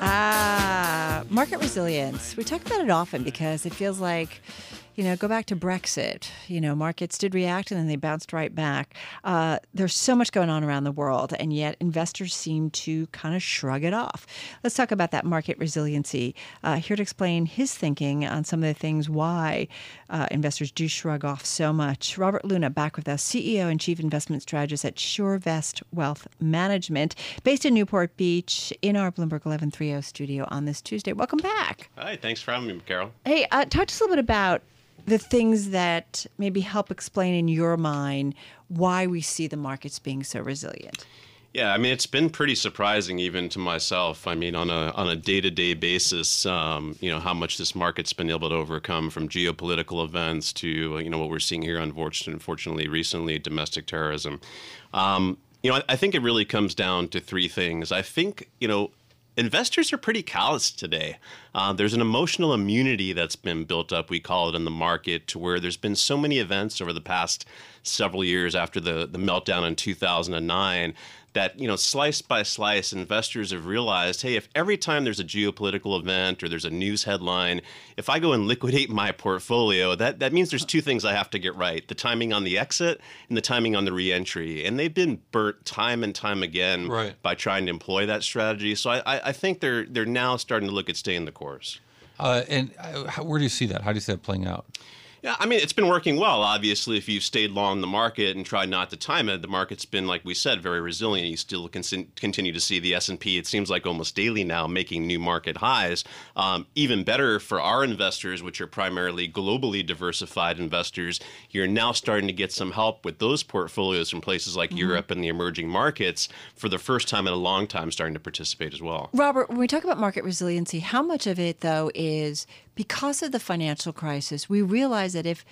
Ah, market resilience. We talk about it often because it feels like, you know, go back to Brexit. You know, markets did react and then they bounced right back. Uh, there's so much going on around the world, and yet investors seem to kind of shrug it off. Let's talk about that market resiliency. Uh, here to explain his thinking on some of the things why uh, investors do shrug off so much. Robert Luna back with us, CEO and Chief Investment Strategist at SureVest Wealth Management, based in Newport Beach, in our Bloomberg 1130 studio on this Tuesday. Welcome back. Hi, thanks for having me, Carol. Hey, uh, talk to us a little bit about the things that maybe help explain in your mind why we see the markets being so resilient. Yeah, I mean it's been pretty surprising even to myself. I mean on a on a day to day basis, um, you know how much this market's been able to overcome from geopolitical events to you know what we're seeing here, unfortunately, unfortunately recently, domestic terrorism. Um, you know, I, I think it really comes down to three things. I think you know investors are pretty callous today. Uh, there's an emotional immunity that's been built up, we call it in the market, to where there's been so many events over the past several years after the, the meltdown in 2009 that you know slice by slice investors have realized hey if every time there's a geopolitical event or there's a news headline if i go and liquidate my portfolio that that means there's two things i have to get right the timing on the exit and the timing on the reentry and they've been burnt time and time again Right. by trying to employ that strategy so i i I think they're they're now starting to look at staying the course Uh, and uh, how, where do you see that? How do you see that playing out? Yeah, I mean, it's been working well. Obviously, if you've stayed long in the market and tried not to time it, the market's been, like we said, very resilient. You still con- continue to see the S and P. It seems like almost daily now making new market highs. Um, even better for our investors, which are primarily globally diversified investors, you're now starting to get some help with those portfolios from places like Europe and the emerging markets for the first time in a long time, starting to participate as well. Robert, when we talk about market resiliency, how much of it, though, is because of the financial crisis, we realize that if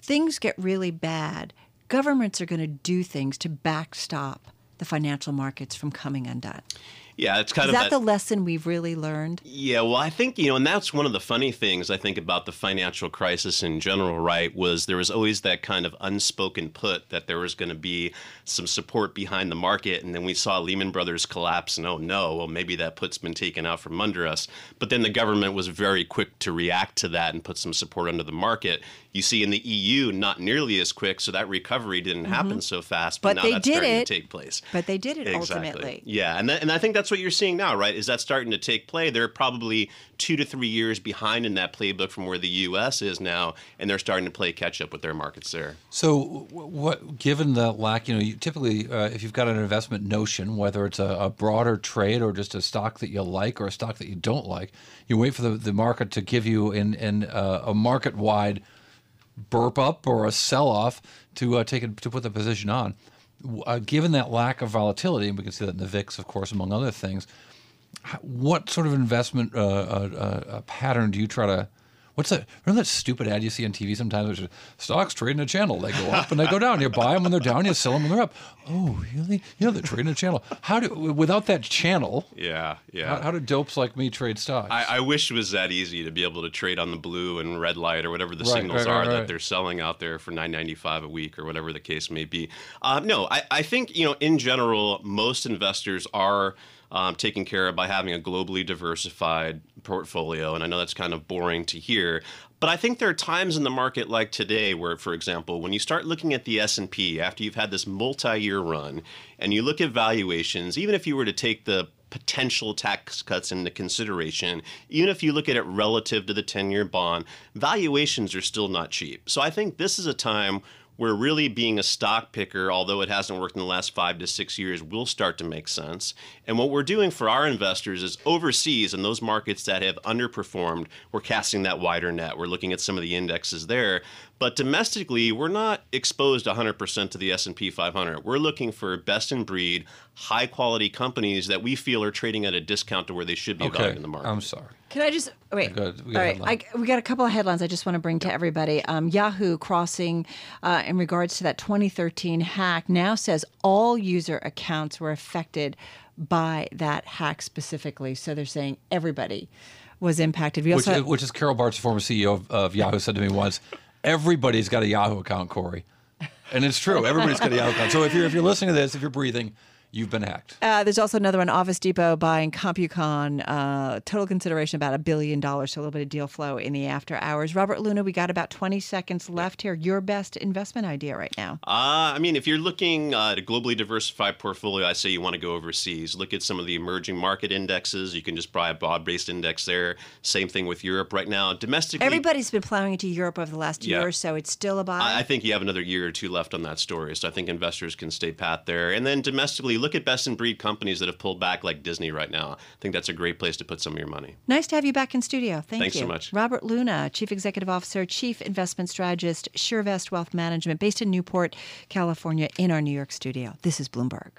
things get really bad, governments are going to do things to backstop the financial markets from coming undone. Yeah, it's kind Is of that the lesson we've really learned? Yeah, well, I think, you know, and that's one of the funny things I think about the financial crisis in general, right? Was there was always that kind of unspoken put that there was going to be some support behind the market. And then we saw Lehman Brothers collapse, and oh no, well, maybe that put's been taken out from under us. But then the government was very quick to react to that and put some support under the market. You see in the EU, not nearly as quick, so that recovery didn't mm-hmm. happen so fast. But now they that's did starting it. to take place. But they did it Exactly. ultimately. Yeah, and that, and I think that's what you're seeing now, right? Is that starting to take play? They're probably two to three years behind in that playbook from where the U.S. is now, and they're starting to play catch up with their markets there. So, what given the lack, you know, you typically uh, if you've got an investment notion, whether it's a, a broader trade or just a stock that you like or a stock that you don't like, you wait for the, the market to give you in in uh, a market wide burp up or a sell off to uh, take it to put the position on. Uh, given that lack of volatility, and we can see that in the VIX, of course, among other things. What sort of investment uh, uh, uh, pattern do you try to? What's that? Remember that stupid ad you see on TV sometimes? Which is stocks trading a channel. They go up and they go down. You buy them when they're down. You sell them when they're up. Oh, really? You know they're trading a channel. How do without that channel? Yeah, yeah. How, how do dopes like me trade stocks? I, I wish it was that easy to be able to trade on the blue and red light or whatever the Right, signals right, are right, that they're selling out there for nine ninety five a week or whatever the case may be. Um, no, I, I think you know in general most investors are um, taken care of by having a globally diversified portfolio, and I know that's kind of boring to hear. But I think there are times in the market like today where, for example, when you start looking at the S&P after you've had this multi-year run and you look at valuations, even if you were to take the potential tax cuts into consideration, even if you look at it relative to the 10 year bond, valuations are still not cheap. So I think this is a time where really being a stock picker, although it hasn't worked in the last five to six years, will start to make sense. And what we're doing for our investors is overseas in those markets that have underperformed, we're casting that wider net. We're looking at some of the indexes there. But domestically, we're not exposed 100% to the S&P 500. We're looking for best in breed, high quality companies that we feel are trading at a discount to where they should be valued in the market. I'm sorry. Can I just wait? Go ahead. We got All a. I, we got a couple of headlines I just want to bring to everybody. Um, Yahoo crossing uh, in regards to that 2013 hack now says all user accounts were affected by that hack specifically. So they're saying everybody was impacted. We Which, also which is Carol Bartz, former CEO of, of Yahoo, said to me once. Everybody's got a Yahoo account, Cory. And it's true. Everybody's got a Yahoo account. So if you're if you're listening to this, if you're breathing, you've been hacked. Uh, there's also another one, Office Depot buying CompuCom. Uh, total consideration about a billion dollars, so a little bit of deal flow in the after hours. Robert Luna, we got about 20 seconds left here. Your best investment idea right now? Uh, I mean, if you're looking uh, at a globally diversified portfolio, I say you want to go overseas. Look at some of the emerging market indexes. You can just buy a broad-based index there. Same thing with Europe right now. Domestically, Everybody's been plowing into Europe over the last year Yeah. or so. It's still a buy. I I think you have another year or two left on that story, so I think investors can stay pat there. And then domestically, look at best in breed companies that have pulled back, like Disney right now. I think that's a great place to put some of your money. Nice to have you back in studio. Thank Thanks you. so much. Robert Luna, Chief Executive Officer, Chief Investment Strategist, SureVest Wealth Management, based in Newport, California, in our New York studio. This is Bloomberg.